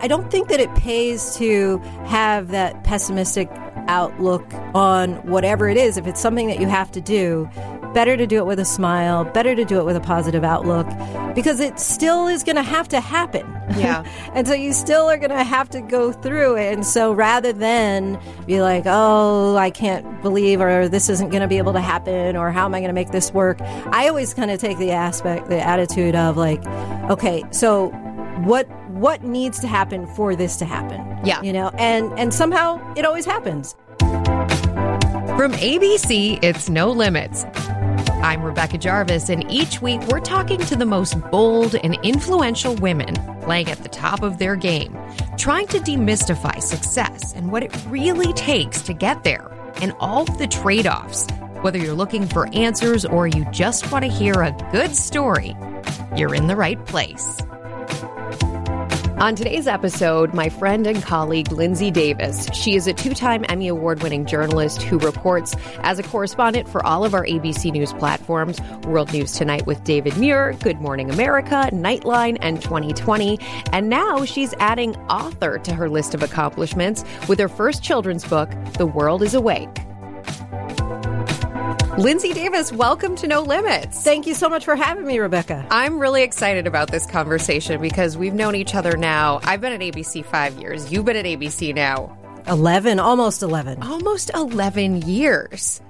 I don't think that it pays to have that pessimistic outlook on whatever it is. If it's something that you have to do, better to do it with a smile, better to do it with a positive outlook because it still is going to have to happen. Yeah. and so you still are going to have to go through it. And so rather than be like, oh, I can't believe or this isn't going to be able to happen or how am I going to make this work, I always kind of take the aspect, the attitude of like, okay, so what what needs to happen for this to happen Yeah. you know and and somehow it always happens From ABC, it's No Limits. I'm Rebecca Jarvis, and each week we're talking to the most bold and influential women playing at the top of their game, trying to demystify success and what it really takes to get there, and all the trade offs. Whether you're looking for answers or you just want to hear a good story, you're in the right place. On today's episode, my friend and colleague Linsey Davis. She is a two time Emmy Award winning journalist who reports as a correspondent for all of our ABC News platforms World News Tonight with David Muir, Good Morning America, Nightline, and 2020. And now she's adding author to her list of accomplishments with her first children's book, The World is Awake. Linsey Davis, welcome to No Limits. thank you so much for having me rebecca I'm really excited about this conversation because we've known each other now. I've been at ABC five years. You've been at ABC now 11 almost 11 almost 11 years.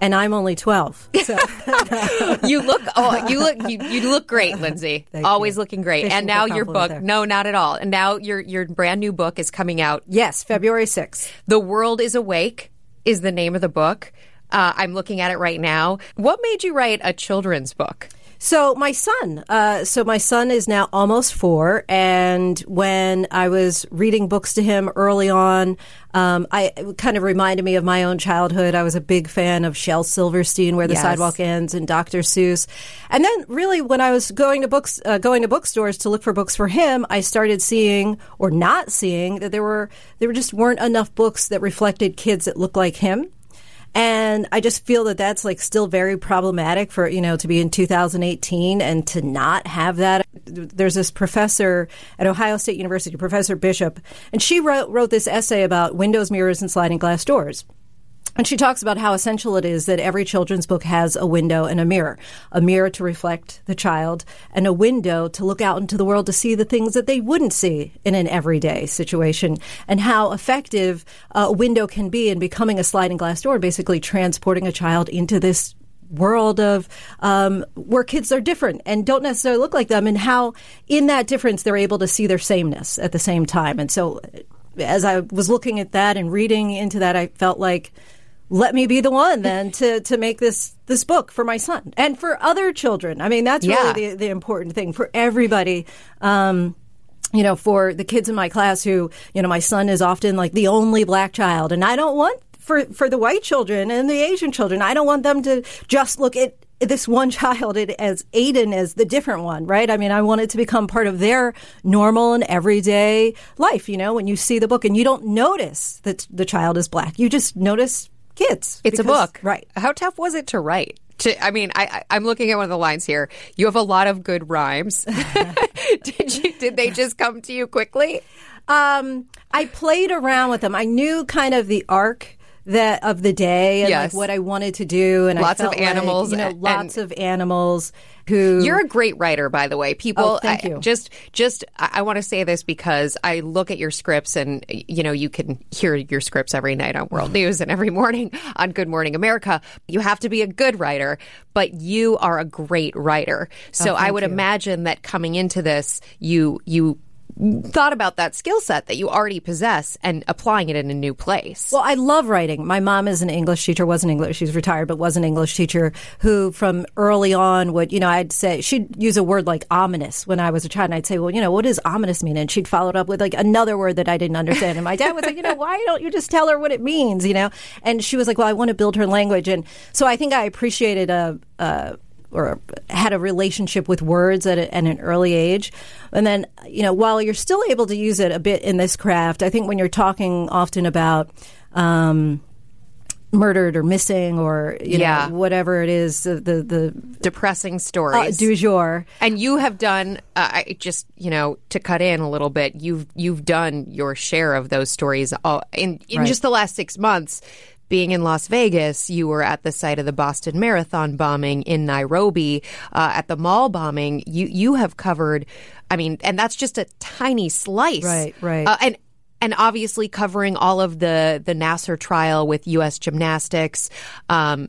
and i'm only 12 so You look, oh, you look, you, you look great, Linsey. Thank Always you. looking great. Fishing and now your book, there. no, not at all. And now your your brand new book is coming out. yes february 6th The World is Awake is the name of the book. Uh, I'm looking at it right now. What made you write a children's book? So my son, uh, so my son is now almost four, and when I was reading books to him early on, um, I it kind of reminded me of my own childhood. I was a big fan of Shel Silverstein, Where the Yes. Sidewalk Ends, and Dr. Seuss. And then, really, when I was going to books, uh, going to bookstores to look for books for him, I started seeing or not seeing that there were there just weren't enough books that reflected kids that looked like him. And I just feel that that's like still very problematic for, you know, to be in 2018 and to not have that. There's this professor at Ohio State University, Professor Bishop, and she wrote, wrote this essay about windows, mirrors, and sliding glass doors. And she talks about how essential it is that every children's book has a window and a mirror. A mirror to reflect the child, and a window to look out into the world to see the things that they wouldn't see in an everyday situation, and how effective a window can be in becoming a sliding glass door, basically transporting a child into this world of um, where kids are different and don't necessarily look like them, and how in that difference they're able to see their sameness at the same time. And so, as I was looking at that and reading into that, I felt like let me be the one then to to make this this book for my son and for other children. I mean, that's Yeah. really the, the important thing for everybody. Um, you know, for the kids in my class who, you know, my son is often like the only black child, and I don't want for for the white children and the Asian children, I don't want them to just look at this one child as Aiden as the different one, right? I mean, I want it to become part of their normal and everyday life. You know, when you see the book and you don't notice that the child is black, you just notice kids. It's a book, right? How tough was it to write? To, I mean, I- I'm looking at one of the lines here. You have a lot of good rhymes. did you? Did they just come to you quickly? Um, I played around with them. I knew kind of the arc that of the day and Yes. like what I wanted to do, and Lots I of felt like, animals you know, and- lots of animals who You're a great writer, by the way. People, Oh, thank I- you. just, just, I, I want to say this because I look at your scripts, and you know, you can hear your scripts every night on World News and every morning on Good Morning America. You have to be a good writer, but you are a great writer. So oh, I would imagine that coming into this, you you thought about that skill set that you already possess and applying it in a new place. Well, I love writing. My mom is an English teacher, was an English, she's retired, but was an English teacher who from early on would, you know, I'd say, she'd use a word like ominous when I was a child. And I'd say, well, you know, what does ominous mean? And she'd follow it up with like another word that I didn't understand. And my dad was like, you know, why don't you just tell her what it means, you know? And she was like, well, I want to build her language. And so I think I appreciated a, a or had a relationship with words at, a, at an early age. And then, you know, while you're still able to use it a bit in this craft, I think when you're talking often about, um, murdered or missing or you Yeah. know whatever it is the the, the Depressing uh, du jour. And you have done uh, I just you know to cut in a little bit. You've you've done your share of those stories all, in in Right. just the last six months. Being in Las Vegas, you were at the site of the Boston Marathon bombing in Nairobi, uh, at the mall bombing. You you have covered, I mean, and that's just a tiny slice, Right, right. Uh, and and obviously covering all of the the Nassar trial with U.S. gymnastics. Um,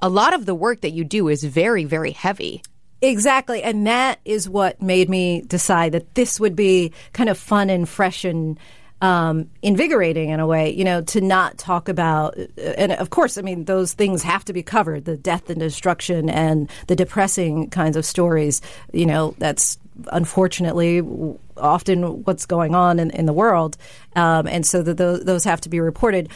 a lot of the work that you do is very very heavy. Exactly. And that is what made me decide that this would be kind of fun and fresh and um, invigorating in a way, you know, to not talk about, and of course, I mean, those things have to be covered the death and destruction and the depressing kinds of stories. You know, that's unfortunately often what's going on in, in the world. Um, and so those, those have to be reported.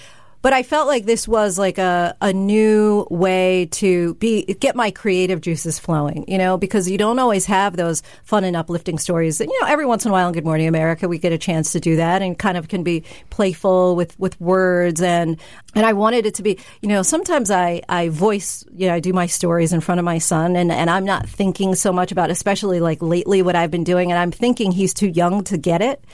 But I felt like this was like a, a new way to be get my creative juices flowing, you know, because you don't always have those fun and uplifting stories. You know, every once in a while in Good Morning America, we get a chance to do that and kind of can be playful with, with words. And, and I wanted it to be, you know, sometimes I, I voice, you know, I do my stories in front of my son and, and I'm not thinking so much about, especially like lately what I've been doing. And I'm thinking he's too young to get it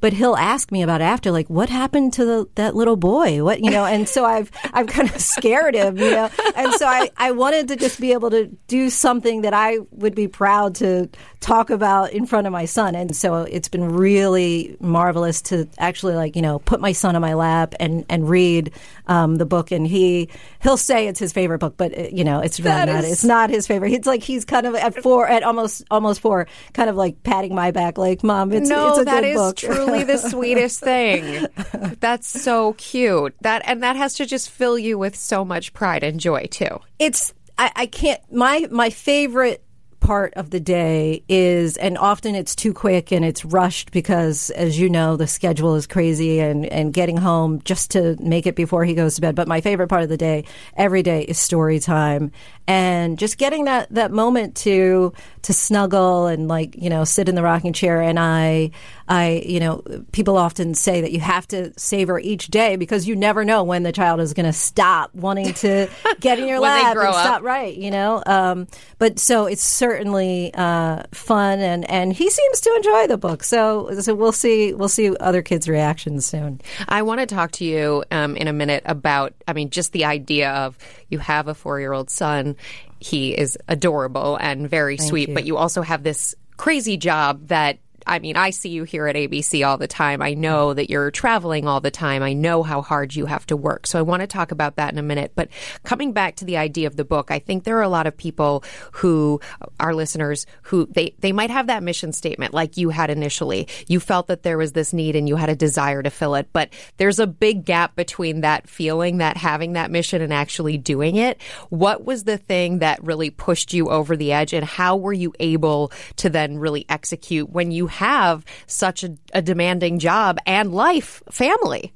but he'll ask me about after, like, what happened to the, that little boy? What you know? And so I've I've kind of scared him, you know. And so I I wanted to just be able to do something that I would be proud to talk about in front of my son. And so it's been really marvelous to actually like you know put my son on my lap and and read um, the book. And he he'll say it's his favorite book, but you know it's really That not. is- It's not his favorite. It's like he's kind of at four, at almost almost four, kind of like patting my back, like, "Mom, it's no, it's a that good is book." truly the sweetest thing. That's so cute. That and that has to just fill you with so much pride and joy too. it's I, I can't my my favorite part of the day is and often it's too quick and it's rushed because as you know the schedule is crazy and and getting home just to make it before he goes to bed. But my favorite part of the day every day is story time. And just getting that that moment to to snuggle and like you know sit in the rocking chair. And I I you know people often say that you have to savor each day because you never know when the child is going to stop wanting to get in your lap grow and up. stop right you know um, but so it's certainly uh, fun and and he seems to enjoy the book so so we'll see we'll see other kids reactions soon I want to talk to you um, in a minute about, I mean, just the idea of you have a four year old son. He is adorable and very sweet, you. but you also have this crazy job that. I mean, I see you here at ABC all the time. I know mm-hmm. that you're traveling all the time. I know how hard you have to work. So I want to talk about that in a minute. But coming back to the idea of the book, I think there are a lot of people who are listeners who they, they might have that mission statement like you had initially. You felt that there was this need and you had a desire to fill it, but there's a big gap between that feeling, that having that mission and actually doing it. What was the thing that really pushed you over the edge and how were you able to then really execute when you have such a, a demanding job and life, family?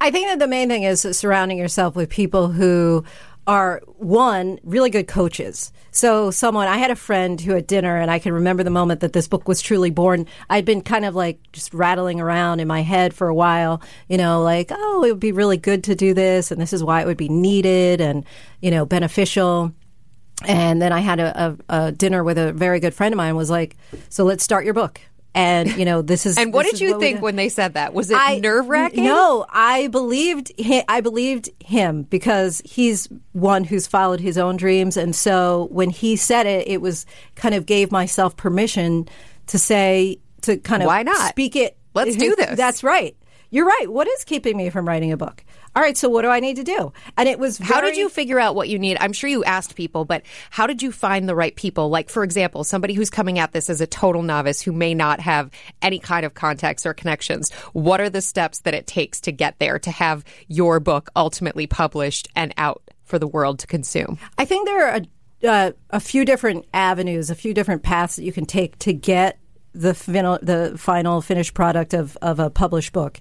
I think that the main thing is surrounding yourself with people who are one really good coaches. So someone I had a friend who at dinner and I can remember the moment that this book was truly born. I'd been kind of like just rattling around in my head for a while, you know, like, oh, it would be really good to do this and this is why it would be needed and, you know, beneficial. And then I had a, a, a dinner with a very good friend of mine was like, so let's start your book. And, you know, this is And what did you we think when they said that? Was it nerve wracking? No, I believed hi I believed him because he's one who's followed his own dreams, and so when he said it, it was kind of gave myself permission to say to kind of Why not? speak it. Let's do this. That's right. You're right. What is keeping me from writing a book? All right, so what do I need to do? And it was How did you figure out what you need? I'm sure you asked people, but how did you find the right people? Like, for example, somebody who's coming at this as a total novice who may not have any kind of context or connections. What are the steps that it takes to get there to have your book ultimately published and out for the world to consume? I think there are a, uh, a few different avenues, a few different paths that you can take to get the final, the final finished product of, of a published book.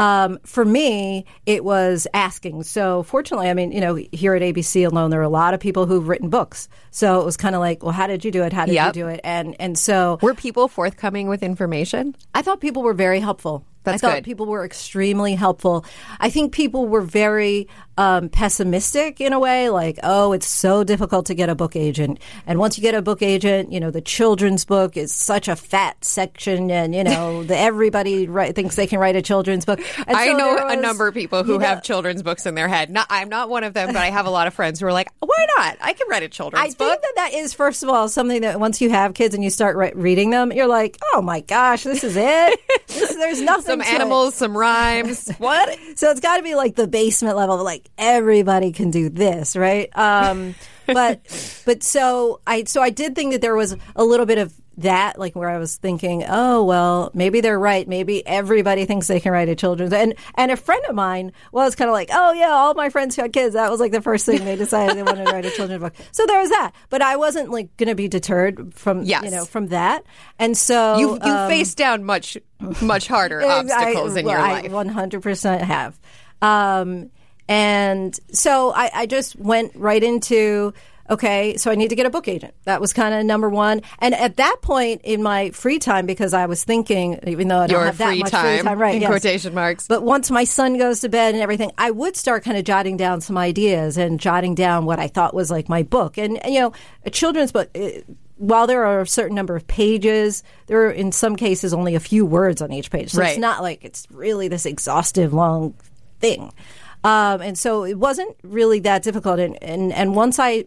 Um, for me, it was asking. So, fortunately, I mean, you know, here at ABC alone, there are a lot of people who've written books. So it was kind of like, well, how did you do it? How did Yep. you do it? And and so Were people forthcoming with information? I thought people were very helpful. That's I thought good. people were extremely helpful. I think people were very um, pessimistic in a way, like, oh, it's so difficult to get a book agent. And once you get a book agent, you know, the children's book is such a fat section, and, you know, the, everybody write, thinks they can write a children's book. And I so know there a number of people who you know, have children's books in their head. Not, I'm not one of them, but I have a lot of friends who are like, "Why not? I can write a children's I book." think that that is, first of all, something that once you have kids and you start re- reading them, you're like, oh my gosh, this is it. This, there's nothing. Some to it. animals, some rhymes. what? So it's got to be like the basement level, like everybody can do this, right? Um, but but so I so I did think that there was a little bit of that, like where I was thinking, oh well, maybe they're right. Maybe everybody thinks they can write a children's and and a friend of mine was kind of like, oh yeah, all my friends who had kids, that was like the first thing they decided they wanted to write a children's book. So there was that, but I wasn't like going to be deterred from Yes. you know from that, and so You you um, face down much much harder I- obstacles in your I life. 100% have. Um, and so I, I just went right into, okay, so I need to get a book agent. That was kind of number one. And at that point in my free time, because I was thinking, even though I don't Your have that free much time, free time, right? in yes. quotation marks. But once my son goes to bed and everything, I would start kind of jotting down some ideas and jotting down what I thought was like my book. And, you know, a children's book, eh, while there are a certain number of pages, there are in some cases only a few words on each page. So Right. it's not like it's really this exhaustive long thing. Um, and so it wasn't really that difficult. And, and, and once I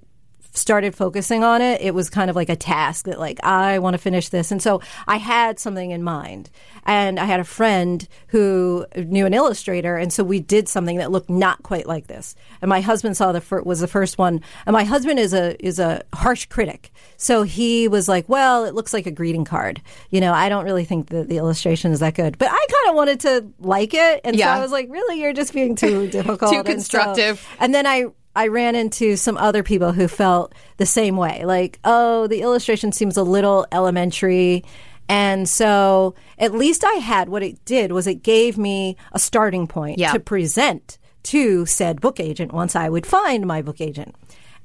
started focusing on it, it was kind of like a task that like I want to finish this. And so I had something in mind. And I had a friend who knew an illustrator, and so we did something that looked not quite like this. And my husband saw the fir- was the first one. And my husband is a is a harsh critic, so he was like, "Well, it looks like a greeting card." You know, I don't really think that the illustration is that good, but I kind of wanted to like it, and Yeah. so I was like, "Really, you're just being too difficult, Too And so- constructive. and then I I ran into some other people who felt the same way. Like, oh, the illustration seems a little elementary. And so at least I had what it did was it gave me a starting point Yeah. to present to said book agent once I would find my book agent.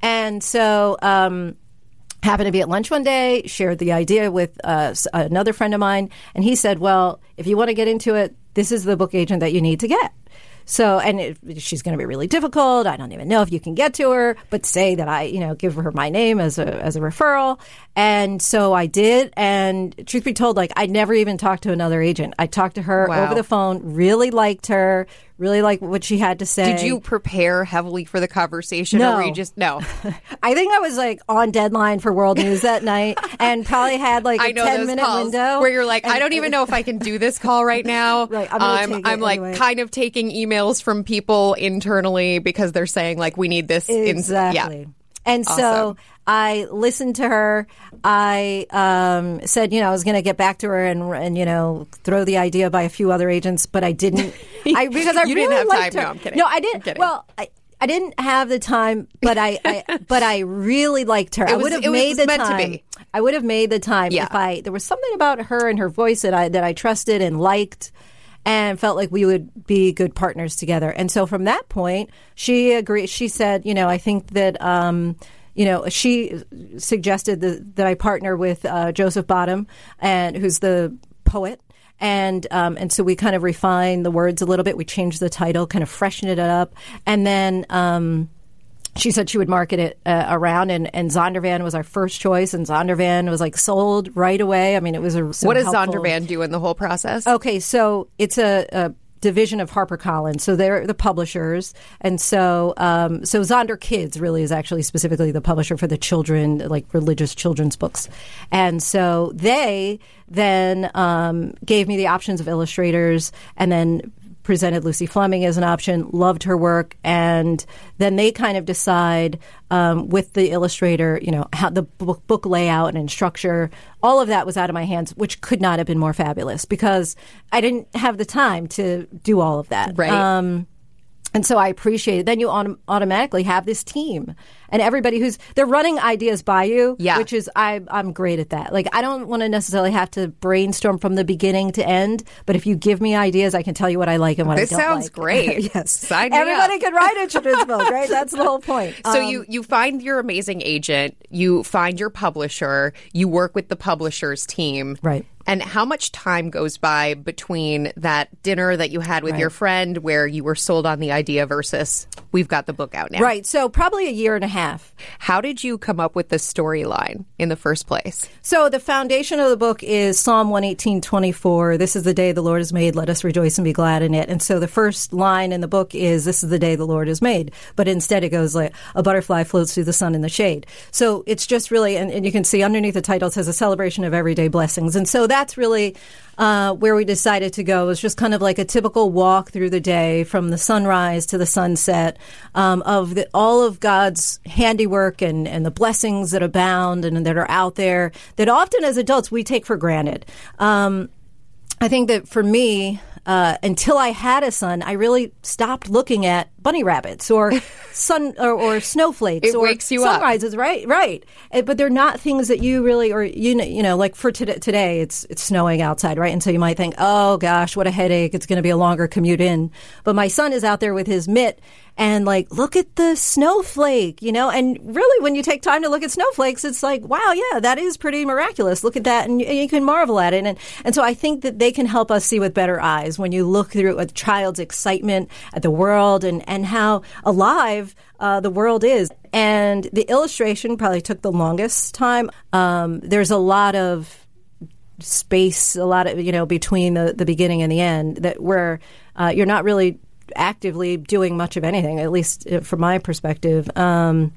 And so um, happened to be at lunch one day, shared the idea with uh, another friend of mine, and he said, "Well, if you want to get into it, this is the book agent that you need to get." So, and it, she's going to be really difficult. I don't even know if you can get to her, but say that I, you know, give her my name as a as a referral. And so I did. And truth be told, like I never even talked to another agent. I talked to her Wow. over the phone. Really liked her. Really like what she had to say. Did you prepare heavily for the conversation, or No. were you just no? I think I was like on deadline for World News that night, and probably had like a I ten those minute calls window where you're like, I don't even know if I can do this call right now. Right, I'm gonna um, I'm, like anyway. kind of taking emails from people internally because they're saying like we need this. in- Exactly. yeah. And so I listened to her. I um, said, you know, I was going to get back to her and, and you know throw the idea by a few other agents, but I didn't. I because I You really didn't have liked time. her. No, I'm kidding. No, I didn't. Well, I. I didn't have the time, but I, I but I really liked her. I would have was made the meant to time. be. I would have made the time Yeah. if I there was something about her and her voice that I that I trusted and liked and felt like we would be good partners together. And so from that point, she agreed. She said, you know, I think that, um, you know, she suggested that, that I partner with uh, Joseph Bottum, and who's the poet. And um, and so we kind of refined the words a little bit. We changed the title, kind of freshened it up, and then. Um, she said she would market it uh, around, and, and Zondervan was our first choice, and Zondervan was like sold right away. I mean, it was a so What does helpful- Zondervan do in the whole process? Okay, so it's a, a division of HarperCollins. So they're the publishers, and so um, so Zonderkidz really is actually specifically the publisher for the children, like religious children's books, and so they then um, gave me the options of illustrators, and then presented Lucy Fleming as an option, loved her work, and then they kind of decide um, with the illustrator, you know, how the book, book layout and structure. All of that was out of my hands, which could not have been more fabulous because I didn't have the time to do all of that. Right. Um, and so I appreciate it. Then you autom- automatically have this team and everybody who's they're running ideas by you, Yeah. which is I I'm great at that. Like I don't want to necessarily have to brainstorm from the beginning to end, but if you give me ideas, I can tell you what I like and what This I don't sounds like. great. yes, Sign everybody could write a children's book, right? That's the whole point. So Um, you you find your amazing agent, you find your publisher, you work with the publisher's team, Right. And how much time goes by between that dinner that you had with Right. your friend where you were sold on the idea versus we've got the book out now? Right. So probably a year and a half. How did you come up with the storyline in the first place? So the foundation of the book is Psalm 118, 24. This is the day the Lord has made. Let us rejoice and be glad in it. And so the first line in the book is, this is the day the Lord has made. But instead it goes like, a butterfly floats through the sun in the shade. So it's just really, and, and you can see underneath the title it says a celebration of everyday blessings. And so that's really uh, where we decided to go. It was just kind of like a typical walk through the day from the sunrise to the sunset um, of the, all of God's handiwork and, and the blessings that abound and that are out there that often as adults we take for granted. Um, I think that for me, uh, until I had a son, I really stopped looking at bunny rabbits or sun or, or snowflakes It or wakes you up. sunrises. Right, right. Uh, But they're not things that you really or you know, you know, like for today, today, it's it's snowing outside, right? And so you might think, oh gosh, what a headache! It's going to be a longer commute in. But my son is out there with his mitt and like, look at the snowflake, you know. And really, when you take time to look at snowflakes, it's like, wow, yeah, that is pretty miraculous. Look at that, and you, you can marvel at it. And and so I think that they can help us see with better eyes when you look through a child's excitement at the world and and how alive uh, the world is. And the illustration probably took the longest time. Um, there's a lot of space, a lot of you know between the the beginning and the end that where uh, you're not really actively doing much of anything. At least uh, from my perspective. Um,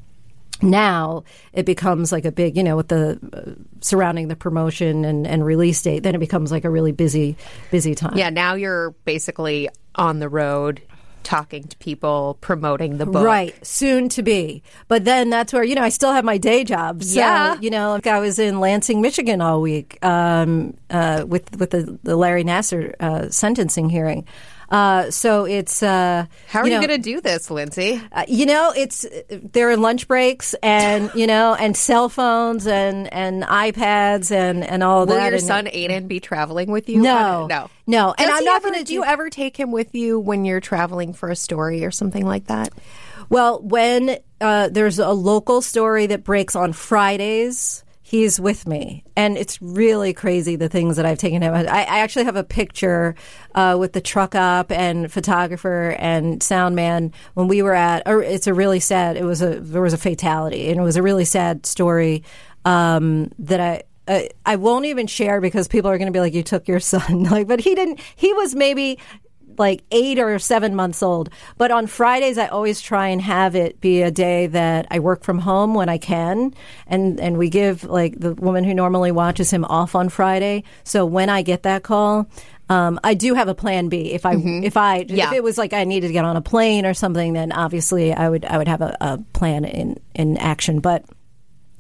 now it becomes like a big, you know, with the uh, surrounding the promotion and, and release date, then it becomes like a really busy, busy time. Yeah, now you're basically on the road talking to people, promoting the book. Right, soon to be. But then that's where, you know, I still have my day job. So, Yeah. you know, like I was in Lansing, Michigan all week um, uh, with, with the, the Larry Nassar uh, sentencing hearing. Uh, so it's. Uh, How are you, know, going to do this, Linsey? uh, you know, it's there are lunch breaks and you know, and cell phones and and iPads and and all Will that. your and- son Aiden be traveling with you? No. no, No. And I'm not gonna Do you ever take him with you when you're traveling for a story or something like that? Well, when uh, there's a local story that breaks on Fridays, he's with me, and it's really crazy the things that I've taken him. I, I actually have a picture uh, with the truck up and photographer and sound man when we were at. Or it's a really sad. It was a there was a fatality, and it was a really sad story um, that I. I won't even share because people are going to be like, "You took your son," like, but he didn't. He was maybe like eight or seven months old. But on Fridays, I always try and have it be a day that I work from home when I can, and and we give like the woman who normally watches him off on Friday. So when I get that call. Um, I do have a plan B. If I if I Yeah. if it was like I needed to get on a plane or something, then obviously I would I would have a, a plan in in action. But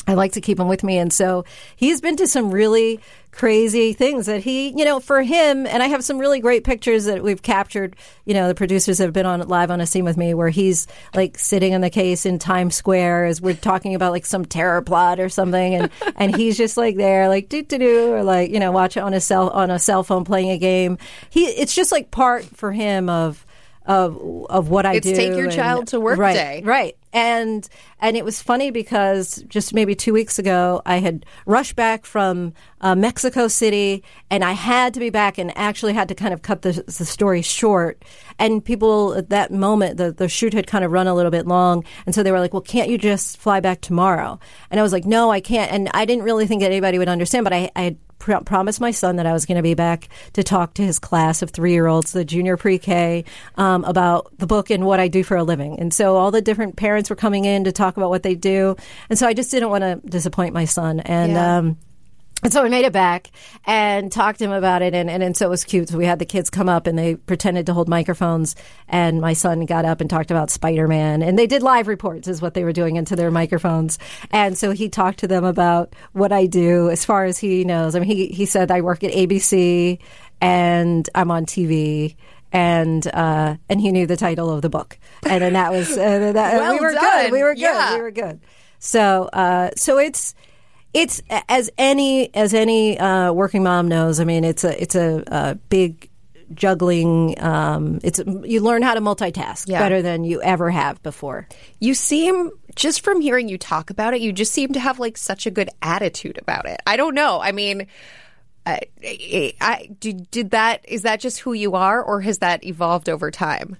I like to keep him with me. And so he's been to some really crazy things that he, you know, for him, and I have some really great pictures that we've captured, you know, the producers have been on live on a scene with me where he's like sitting in the case in Times Square as we're talking about like some terror plot or something. And, and he's just like there, like do do do, or like, you know, watch it on a cell, on a cell phone playing a game. He, it's just like part for him of, of, of what I It's do. take your and- child to work right, day. Right. And and it was funny because just maybe two weeks ago I had rushed back from uh, Mexico City and I had to be back and actually had to kind of cut the, the story short. And people at that moment, the, the shoot had kind of run a little bit long. And so they were like, well, can't you just fly back tomorrow? And I was like, no, I can't. And I didn't really think that anybody would understand, but I, I had pr- promised my son that I was going to be back to talk to his class of three year olds, the junior pre K, um, about the book and what I do for a living. And so all the different parents were coming in to talk about what they do. And so I just didn't want to disappoint my son. And, Yeah. um, and so we made it back and talked to him about it. And, and, and so it was cute. So we had the kids come up and they pretended to hold microphones. And my son got up and talked about Spider Man. And they did live reports, is what they were doing into their microphones. And so he talked to them about what I do as far as he knows. I mean, he, he said, I work at ABC and I'm on TV. And uh, and he knew the title of the book, and then that was uh, that, Well we were done. good. We were good. Yeah. We were good. So uh, so it's it's as any as any uh, working mom knows. I mean, it's a it's a, a big juggling. Um, it's you learn how to multitask Yeah. better than you ever have before. You seem just from hearing you talk about it, you just seem to have like such a good attitude about it. I don't know. I mean, I, I, did, did that is that just who you are, or has that evolved over time?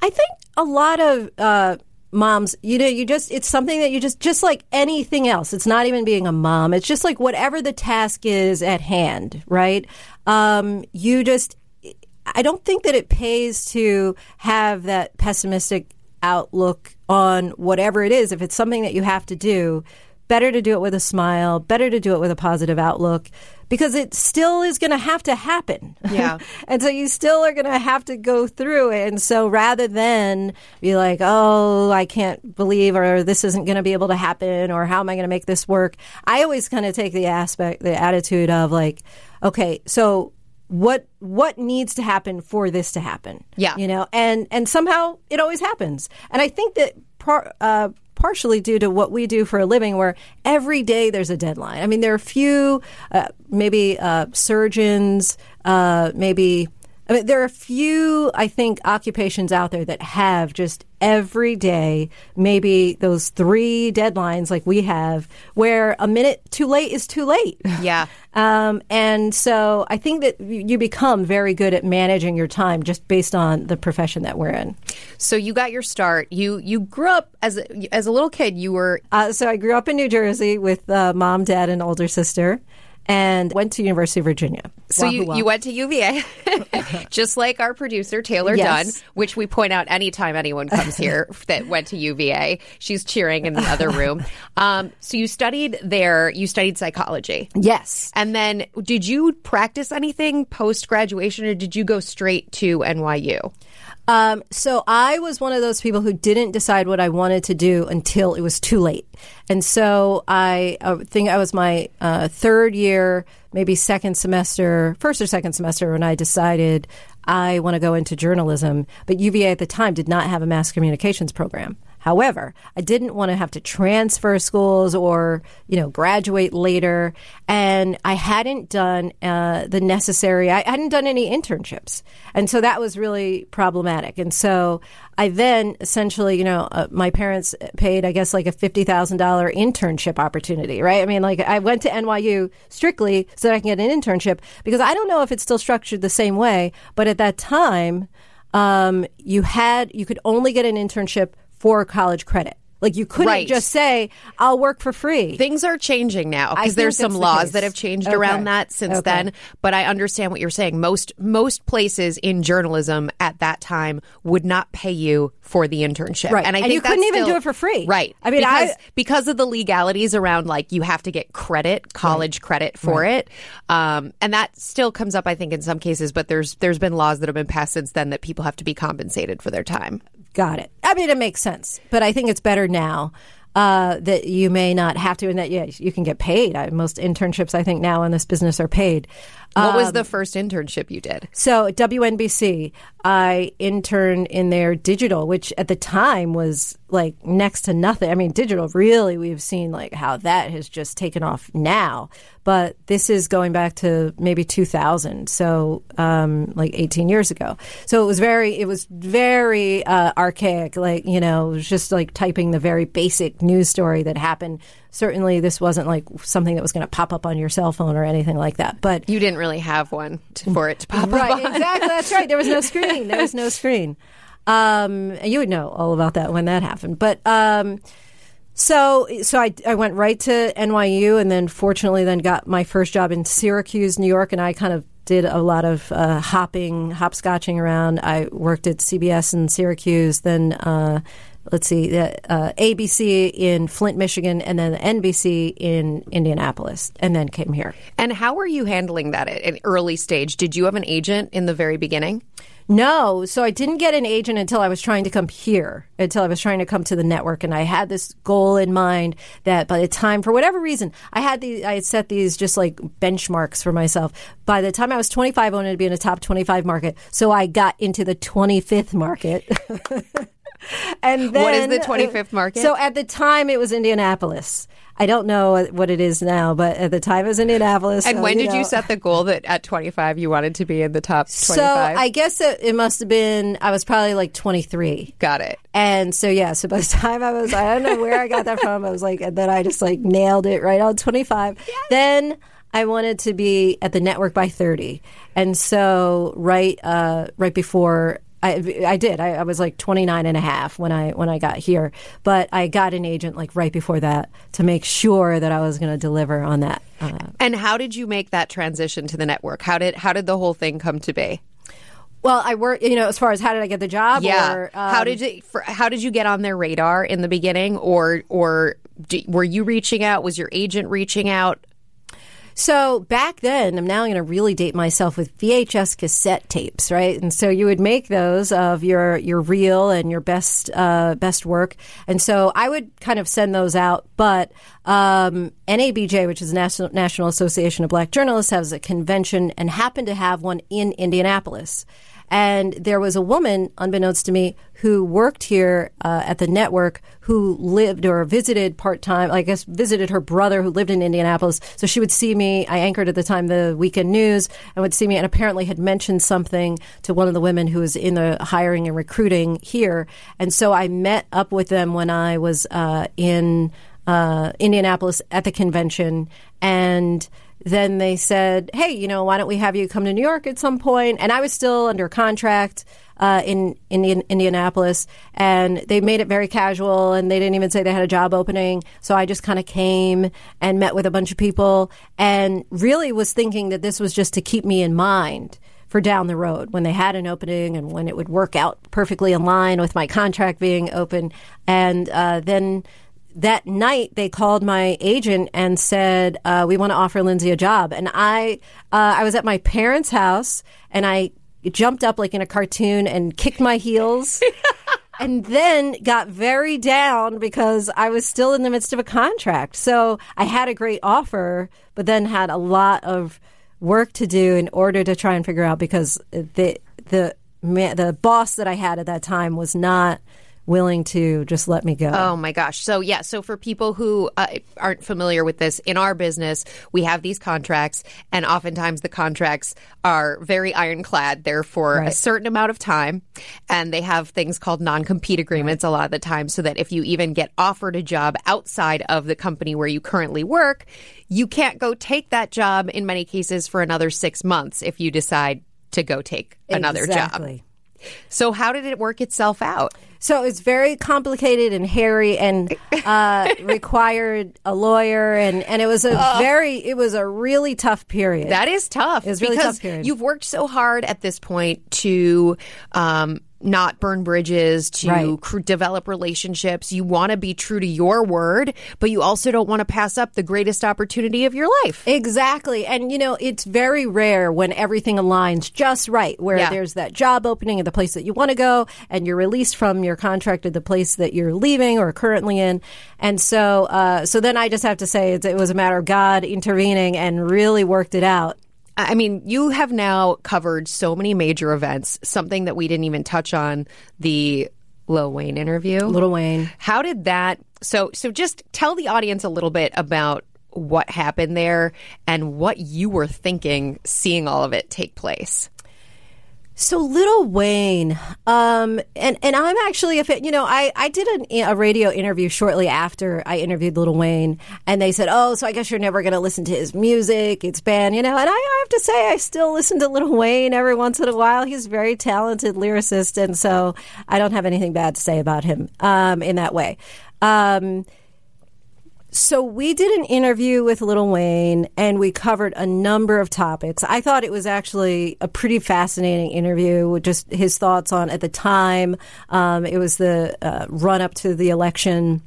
I think a lot of uh, moms, you know, you just it's something that you just just like anything else. It's not even being a mom. It's just like whatever the task is at hand, right? Um, you just I don't think that it pays to have that pessimistic outlook on whatever it is. If it's something that you have to do, better to do it with a smile, better to do it with a positive outlook because it still is going to have to happen. Yeah. and so you still are going to have to go through it. And so rather than be like, oh, I can't believe or this isn't going to be able to happen or how am I going to make this work? I always kind of take the aspect, the attitude of like, okay, so what what needs to happen for this to happen yeah you know and and somehow it always happens and i think that par, uh, partially due to what we do for a living, where every day there's a deadline. I mean, there are a few, uh, maybe uh, surgeons, uh, maybe I mean, there are a few, I think, occupations out there that have just every day, maybe those three deadlines like we have, where a minute too late is too late. Yeah. um, and so I think that you become very good at managing your time just based on the profession that we're in. So you got your start. You you grew up as a, as a little kid. You were uh, so I grew up in New Jersey with uh, mom, dad, and older sister and went to University of Virginia. So you, you went to UVA, just like our producer Taylor yes. Dunn, which we point out anytime anyone comes here that went to UVA. She's cheering in the other room. Um, so you studied there. You studied psychology. Yes. And then did you practice anything post graduation, or did you go straight to NYU? Um, so I was one of those people who didn't decide what I wanted to do until it was too late. And so I, I think I was my uh, third year, maybe second semester, first or second semester, when I decided I want to go into journalism. But UVA at the time did not have a mass communications program. However, I didn't want to have to transfer schools or, you know, graduate later. And I hadn't done uh, the necessary, I hadn't done any internships. And so that was really problematic. And so I then essentially, you know, uh, my parents paid, I guess, like a $50,000 internship opportunity, right? I mean, like I went to NYU strictly so that I can get an internship because I don't know if it's still structured the same way, but at that time, um, you had, you could only get an internship for college credit. Like you couldn't right. just say, "I'll work for free." Things are changing now because there's some laws that have changed okay. around that since okay. then. But I understand what you're saying. Most most places in journalism at that time would not pay you for the internship, right? And I and think you couldn't even do it for free, right? I mean, because, I, because of the legalities around like you have to get credit, college right. credit for right. it, um, and that still comes up, I think, in some cases. But there's there's been laws that have been passed since then that people have to be compensated for their time. Got it. I mean, it makes sense, but I think it's better now uh, that you may not have to, and that yeah, you can get paid. I, most internships, I think, now in this business are paid. What um, was the first internship you did? So WNBC, I interned in their digital, which at the time was like next to nothing. I mean, digital really, we've seen like how that has just taken off now. But this is going back to maybe 2000, so um, like 18 years ago. So it was very, it was very uh, archaic. Like you know, it was just like typing the very basic news story that happened certainly this wasn't like something that was going to pop up on your cell phone or anything like that. But you didn't really have one to, for it to pop right, up. Right, exactly. That's right. There was no screen. There was no screen. Um, you would know all about that when that happened. But um, so so I, I went right to NYU and then fortunately then got my first job in Syracuse, New York, and I kind of did a lot of uh, hopping, hopscotching around. I worked at CBS in Syracuse, then uh, let's see, uh, ABC in Flint, Michigan, and then NBC in Indianapolis, and then came here. And how were you handling that at an early stage? Did you have an agent in the very beginning? No, so I didn't get an agent until I was trying to come here, until I was trying to come to the network, and I had this goal in mind that by the time, for whatever reason, I had these, I had set these just like benchmarks for myself. By the time I was 25, I wanted to be in a top 25 market, so I got into the 25th market. and then, what is the 25th market? So at the time, it was Indianapolis. I don't know what it is now, but at the time it was Indianapolis. And so, when you did know. you set the goal that at 25 you wanted to be in the top 25? So I guess it, it must have been, I was probably like 23. Got it. And so, yeah, so by the time I was, I don't know where I got that from. I was like, and then I just like nailed it right on 25. Yes. Then I wanted to be at the network by 30. And so right uh, right before I, I did. I, I, was like 29 and a half when I when I got here, but I got an agent like right before that to make sure that I was going to deliver on that. Uh, and how did you make that transition to the network? How did how did the whole thing come to be? Well, I work, you know, as far as how did I get the job? Yeah. Or, um, how did you, for, how did you get on their radar in the beginning, or or do, were you reaching out? Was your agent reaching out? So back then, I'm now going to really date myself with VHS cassette tapes, right? And so you would make those of your your reel and your best uh, best work, and so I would kind of send those out. But um, NABJ, which is National National Association of Black Journalists, has a convention and happened to have one in Indianapolis. And there was a woman, unbeknownst to me, who worked here uh, at the network who lived or visited part time, I guess visited her brother who lived in Indianapolis. So she would see me. I anchored at the time the weekend news and would see me and apparently had mentioned something to one of the women who was in the hiring and recruiting here. And so I met up with them when I was uh, in uh, Indianapolis at the convention and then they said, "Hey, you know, why don't we have you come to New York at some point?" And I was still under contract uh, in, in Indianapolis, and they made it very casual, and they didn't even say they had a job opening. So I just kind of came and met with a bunch of people, and really was thinking that this was just to keep me in mind for down the road when they had an opening and when it would work out perfectly in line with my contract being open, and uh, then that night they called my agent and said uh, we want to offer linsey a job. And i uh, i was at my parents house and i jumped up like in a cartoon and kicked my heels and then got very down because i was still in the midst of a contract. So i had a great offer but then had a lot of work to do in order to try and figure out because the the the boss that i had at that time was not willing to just let me go. Oh my gosh. So, yeah. So, for people who uh, aren't familiar with this, in our business, we have these contracts, and oftentimes the contracts are very ironclad. They're for right. a certain amount of time, and they have things called non compete agreements right. a lot of the time, so that if you even get offered a job outside of the company where you currently work, you can't go take that job in many cases for another six months if you decide to go take another exactly. job. So, how did it work itself out? So it's very complicated and hairy and uh, required a lawyer and, and it was a very it was a really tough period. That is tough. It was really tough period. You've worked so hard at this point to um, not burn bridges, to right. cr- develop relationships. You want to be true to your word, but you also don't want to pass up the greatest opportunity of your life. Exactly. And, you know, it's very rare when everything aligns just right, where yeah. there's that job opening at the place that you want to go and you're released from your contract at the place that you're leaving or currently in. And so, uh, so then I just have to say it was a matter of God intervening and really worked it out. I mean, you have now covered so many major events, something that we didn't even touch on the Lil Wayne interview. Lil Wayne. How did that so so just tell the audience a little bit about what happened there and what you were thinking seeing all of it take place. So Lil Wayne, um, and and I'm actually a fan. You know, I I did an, a radio interview shortly after I interviewed Lil Wayne, and they said, "Oh, so I guess you're never going to listen to his music. It's banned." You know, and I, I have to say, I still listen to Lil Wayne every once in a while. He's a very talented lyricist, and so I don't have anything bad to say about him um, in that way. Um, so we did an interview with Lil Wayne and we covered a number of topics. I thought it was actually a pretty fascinating interview with just his thoughts on at the time. Um, it was the uh, run up to the election.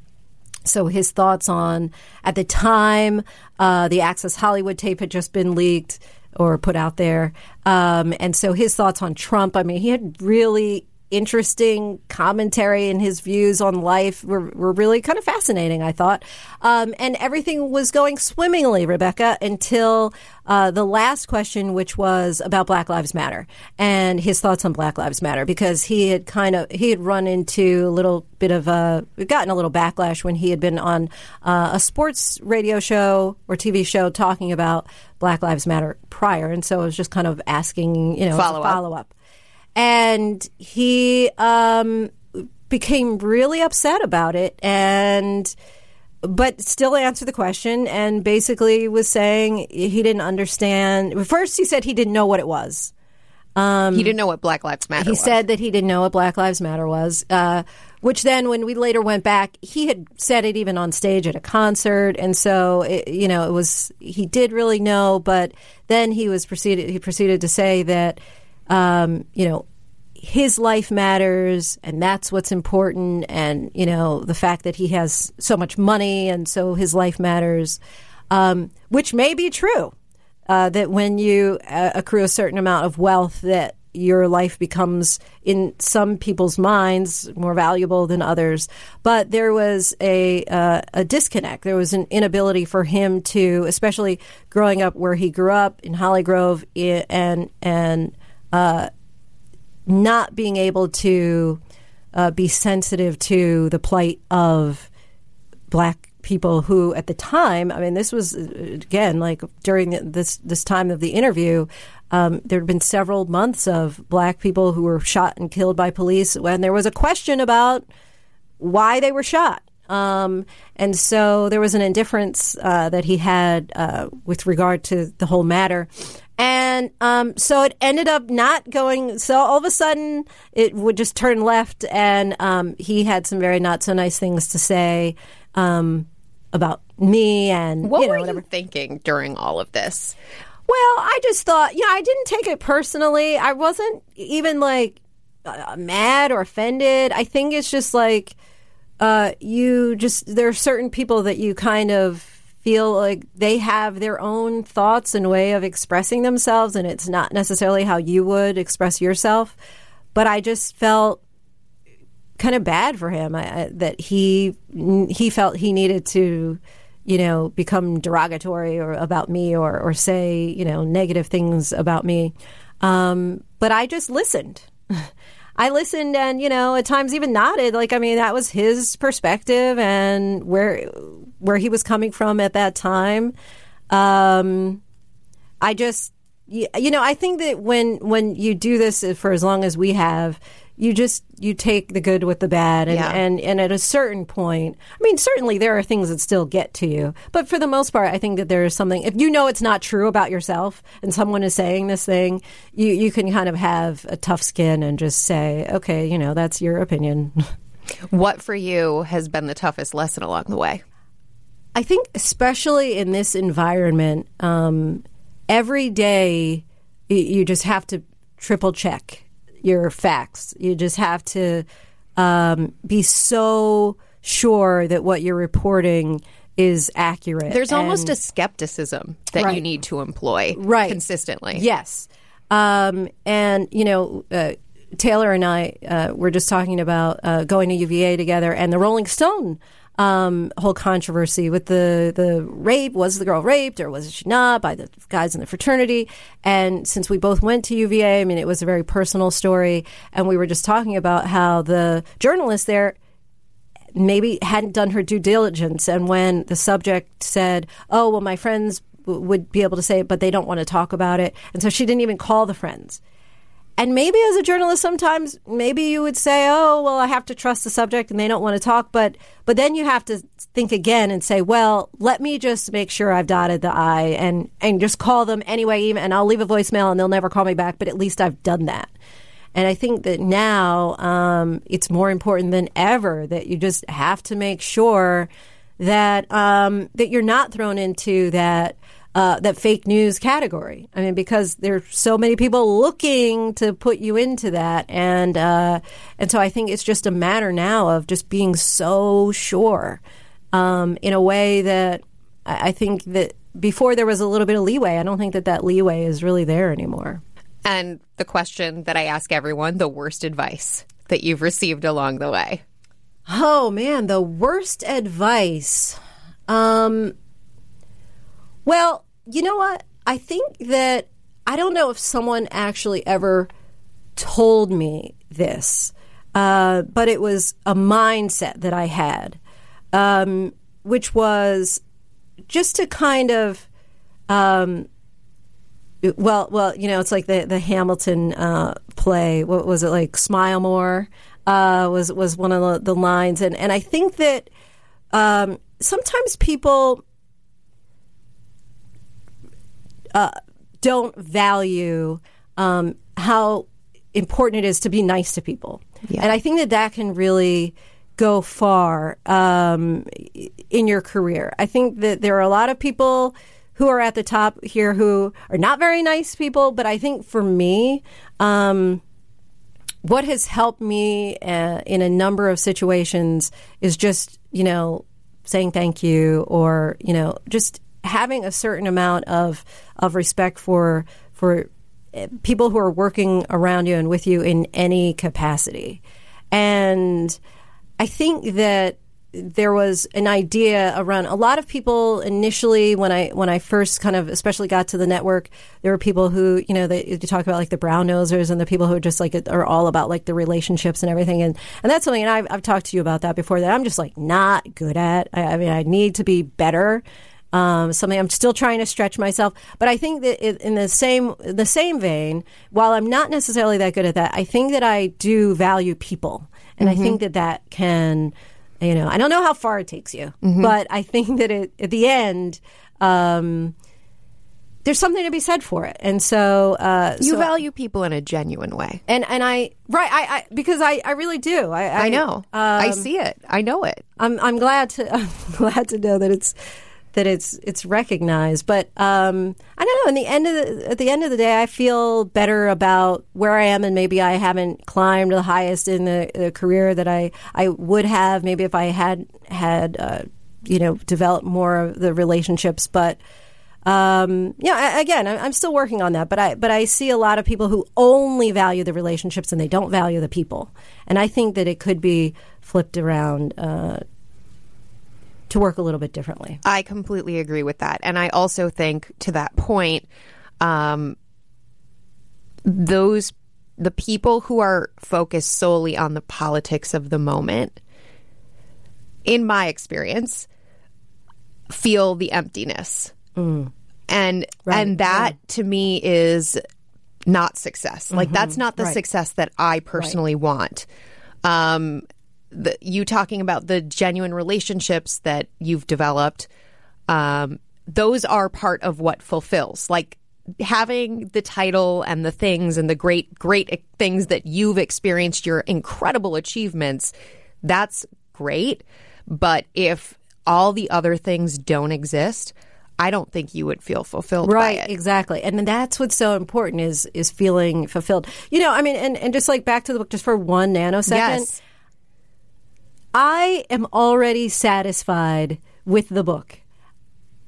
So his thoughts on at the time, uh, the Access Hollywood tape had just been leaked or put out there. Um, and so his thoughts on Trump, I mean, he had really interesting commentary and his views on life were, were really kind of fascinating, I thought. Um, and everything was going swimmingly, Rebecca, until uh, the last question, which was about Black Lives Matter and his thoughts on Black Lives Matter, because he had kind of he had run into a little bit of a gotten a little backlash when he had been on uh, a sports radio show or TV show talking about Black Lives Matter prior, and so I was just kind of asking, you know, follow up. follow up and he um, became really upset about it and but still answered the question and basically was saying he didn't understand. First, he said he didn't know what it was. Um, he didn't know what Black Lives Matter. He was. said that he didn't know what Black Lives Matter was. Uh, which then, when we later went back, he had said it even on stage at a concert, and so it, you know it was he did really know. But then he was proceeded he proceeded to say that um, you know his life matters and that's what's important and you know the fact that he has so much money and so his life matters um, which may be true uh, that when you uh, accrue a certain amount of wealth that your life becomes in some people's minds more valuable than others. But there was a uh, a disconnect. There was an inability for him to especially growing up where he grew up in Hollygrove and and uh, not being able to uh, be sensitive to the plight of black people who at the time i mean this was uh, again like during this this time of the interview um, there had been several months of black people who were shot and killed by police when there was a question about why they were shot um, and so there was an indifference uh, that he had uh, with regard to the whole matter. And um, so it ended up not going. So all of a sudden, it would just turn left, and um, he had some very not so nice things to say um, about me. And what you know, were whatever. you thinking during all of this? Well, I just thought, you know, I didn't take it personally. I wasn't even like uh, mad or offended. I think it's just like uh, you just there are certain people that you kind of feel like they have their own thoughts and way of expressing themselves, and it's not necessarily how you would express yourself. But I just felt kind of bad for him. I, I, that he he felt he needed to you know become derogatory or about me or or say you know negative things about me. Um, but I just listened I listened and you know at times even nodded. Like I mean that was his perspective and where where he was coming from at that time. Um, I just you know I think that when when you do this for as long as we have you just you take the good with the bad and, Yeah. and and at a certain point i mean certainly there are things that still get to you but for the most part i think that there is something if you know it's not true about yourself and someone is saying this thing you you can kind of have a tough skin and just say okay you know that's your opinion What for you has been the toughest lesson along the way? I think, especially in this environment, um, every day you just have to triple check your facts. You just have to um, be so sure that what you're reporting is accurate. There's almost a skepticism that you need to employ Right. consistently. Yes. Um, and, you know, uh, Taylor and I uh, were just talking about uh, going to UVA together and the Rolling Stone um, whole controversy with the, the rape. Was the girl raped or was she not by the guys in the fraternity? And since we both went to UVA, I mean, it was a very personal story. And we were just talking about how the journalist there maybe hadn't done her due diligence. And when the subject said, "Oh, well, my friends w- would be able to say it, but they don't want to talk about it," and so she didn't even call the friends. And maybe as a journalist, sometimes maybe you would say, "Oh, well, I have to trust the subject, and they don't want to talk." But but then you have to think again and say, "Well, let me just make sure I've dotted the i and and just call them anyway, even and I'll leave a voicemail, and they'll never call me back. But at least I've done that." And I think that now um, it's more important than ever that you just have to make sure that um, that you're not thrown into that uh, that fake news category. I mean, because there's so many people looking to put you into that, and uh, and so I think it's just a matter now of just being so sure um, in a way that I I think that before there was a little bit of leeway. I don't think that that leeway is really there anymore. And the question that I ask everyone the worst advice that you've received along the way. Oh man, the worst advice. Um well, you know what? I think that I don't know if someone actually ever told me this, uh, but it was a mindset that I had, um, which was just to kind of um, well, well, you know, it's like the the Hamilton uh, play. What was it like? Smile more uh, was was one of the, the lines, and and I think that um, sometimes people uh, don't value um, how important it is to be nice to people. Yeah. And I think that that can really go far um, in your career. I think that there are a lot of people who are at the top here who are not very nice people, but I think for me, um, what has helped me uh, in a number of situations is just, you know, saying thank you or, you know, just having a certain amount of of respect for for uh, people who are working around you and with you in any capacity. And I think that there was an idea around a lot of people initially when I when I first kind of especially got to the network there were people who you know they you talk about like the brown nosers and the people who are just like are all about like the relationships and everything. And and that's something and I've, I've talked to you about that before that I'm just like not good at. I, I mean I need to be better um, something I'm still trying to stretch myself. But I think that in the same the same vein, while I'm not necessarily that good at that, I think that I do value people, and mm-hmm. I think that that can, you know, I don't know how far it takes you, mm-hmm. but I think that it, at the end. Um, there's something to be said for it, and so uh, you so, value people in a genuine way, and and I right I, I because I, I really do I I, I know um, I see it I know it I'm I'm glad to I'm glad to know that it's that it's it's recognized. But um, I don't know. In the end of the, at the end of the day, I feel better about where I am, and maybe I haven't climbed the highest in the, the career that I I would have. Maybe if I had had uh, you know developed more of the relationships, but. Um, yeah, again, I'm still working on that, but I but I see a lot of people who only value the relationships and they don't value the people, and I think that it could be flipped around uh, to work a little bit differently. I completely agree with that. And I also think to that point, um, those the people who are focused solely on the politics of the moment, in my experience, feel the emptiness. Mm. And right. and that yeah. to me is not success. Like mm-hmm. that's not the right. success that I personally right. want. Um, the, you talking about the genuine relationships that you've developed, um, those are part of what fulfills. Like having the title and the things and the great, great things that you've experienced, your incredible achievements, that's great. But if all the other things don't exist, I don't think you would feel fulfilled right, exactly. And that's what's so important is is feeling fulfilled. You know, I mean and, and just like back to the book just for one nanosecond. Yes. I am already satisfied with the book.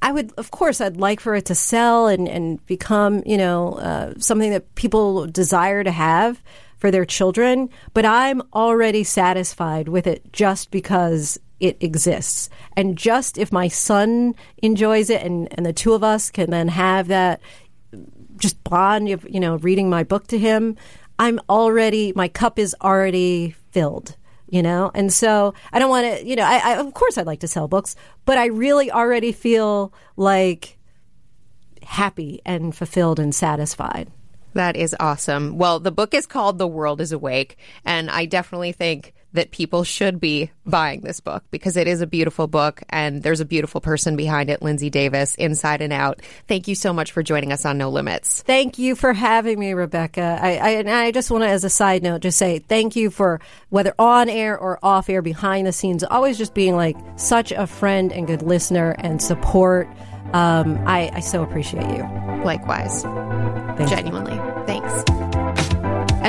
I would, of course, I'd like for it to sell and, and become, you know, uh, something that people desire to have for their children. But I'm already satisfied with it just because it exists. And just if my son enjoys it and, and the two of us can then have that just bond of, you know, reading my book to him, I'm already, my cup is already filled you know? And so I don't want to, you know, I, I, of course I'd like to sell books, but I really already feel like happy and fulfilled and satisfied. That is awesome. Well, the book is called The World is Awake, and I definitely think that people should be buying this book because it is a beautiful book and there's a beautiful person behind it, Linsey Davis, inside and out. Thank you so much for joining us on No Limits. Thank you for having me, Rebecca. I, I, and I just want to, as a side note, just say thank you for whether on air or off air, behind the scenes, always just being like such a friend and good listener and support. Um, I, I so appreciate you. Likewise. Thank Genuinely. Thanks.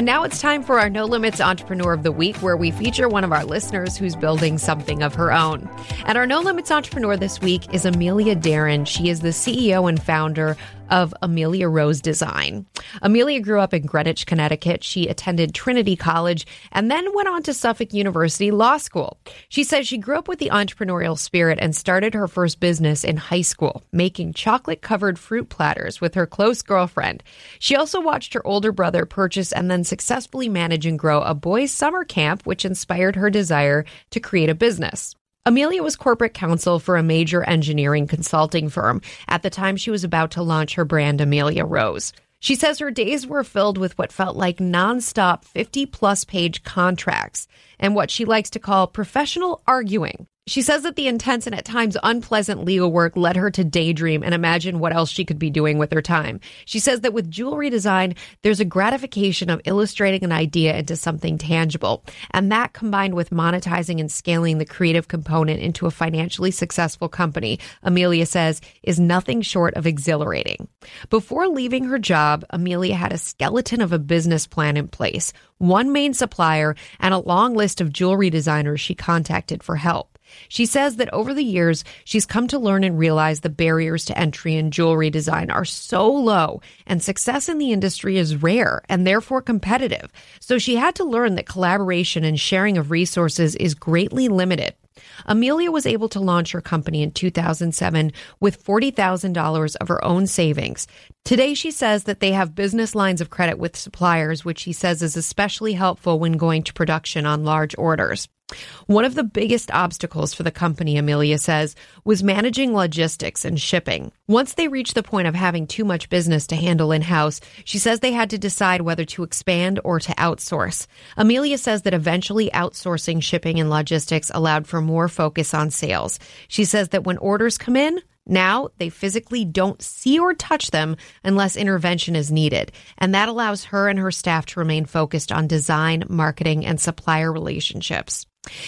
And now it's time for our No Limits Entrepreneur of the Week, where we feature one of our listeners who's building something of her own. And our No Limits Entrepreneur this week is Amelia Deren. She is the CEO and founder of Amelia Rose Design. Amelia grew up in Greenwich, Connecticut. She attended Trinity College and then went on to Suffolk University Law School. She says she grew up with the entrepreneurial spirit and started her first business in high school, making chocolate covered fruit platters with her close girlfriend. She also watched her older brother purchase and then successfully manage and grow a boys' summer camp, which inspired her desire to create a business. Amelia was corporate counsel for a major engineering consulting firm at the time she was about to launch her brand Amelia Rose. She says her days were filled with what felt like nonstop 50 plus page contracts and what she likes to call professional arguing. She says that the intense and at times unpleasant legal work led her to daydream and imagine what else she could be doing with her time. She says that with jewelry design, there's a gratification of illustrating an idea into something tangible. And that combined with monetizing and scaling the creative component into a financially successful company, Amelia says, is nothing short of exhilarating. Before leaving her job, Amelia had a skeleton of a business plan in place, one main supplier, and a long list of jewelry designers she contacted for help. She says that over the years, she's come to learn and realize the barriers to entry in jewelry design are so low and success in the industry is rare and therefore competitive. So she had to learn that collaboration and sharing of resources is greatly limited. Amelia was able to launch her company in 2007 with $40,000 of her own savings. Today, she says that they have business lines of credit with suppliers, which she says is especially helpful when going to production on large orders. One of the biggest obstacles for the company, Amelia says, was managing logistics and shipping. Once they reached the point of having too much business to handle in house, she says they had to decide whether to expand or to outsource. Amelia says that eventually outsourcing shipping and logistics allowed for more focus on sales. She says that when orders come in, now they physically don't see or touch them unless intervention is needed. And that allows her and her staff to remain focused on design, marketing, and supplier relationships.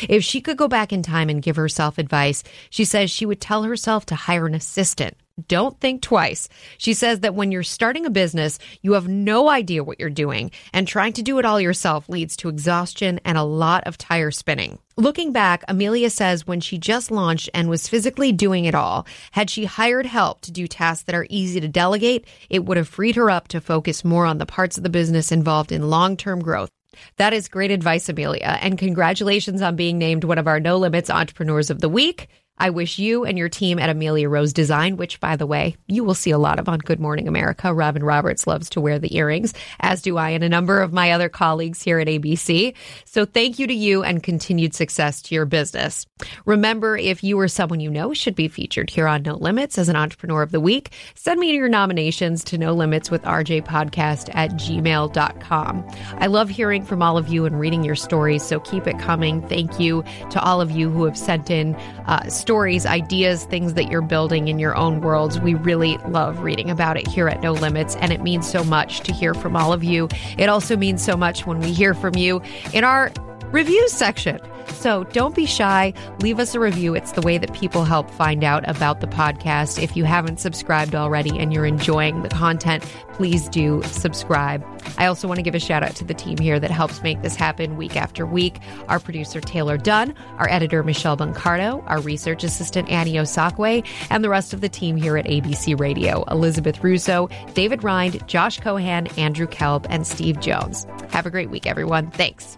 If she could go back in time and give herself advice, she says she would tell herself to hire an assistant. Don't think twice. She says that when you're starting a business, you have no idea what you're doing, and trying to do it all yourself leads to exhaustion and a lot of tire spinning. Looking back, Amelia says when she just launched and was physically doing it all, had she hired help to do tasks that are easy to delegate, it would have freed her up to focus more on the parts of the business involved in long term growth. That is great advice, Amelia. And congratulations on being named one of our No Limits Entrepreneurs of the Week. I wish you and your team at Amelia Rose Design, which, by the way, you will see a lot of on Good Morning America. Robin Roberts loves to wear the earrings, as do I and a number of my other colleagues here at ABC. So thank you to you and continued success to your business. Remember, if you or someone you know should be featured here on No Limits as an Entrepreneur of the Week, send me your nominations to No Limits with RJ Podcast at gmail.com. I love hearing from all of you and reading your stories, so keep it coming. Thank you to all of you who have sent in uh, stories, ideas, things that you're building in your own worlds. We really love reading about it here at No Limits, and it means so much to hear from all of you. It also means so much when we hear from you in our reviews section. So don't be shy. Leave us a review. It's the way that people help find out about the podcast. If you haven't subscribed already and you're enjoying the content, please do subscribe. I also want to give a shout out to the team here that helps make this happen week after week. Our producer, Taylor Dunn, our editor, Michelle Bancardo, our research assistant, Annie Osakwe, and the rest of the team here at ABC Radio Elizabeth Russo, David Rind, Josh Cohan, Andrew Kelb, and Steve Jones. Have a great week, everyone. Thanks.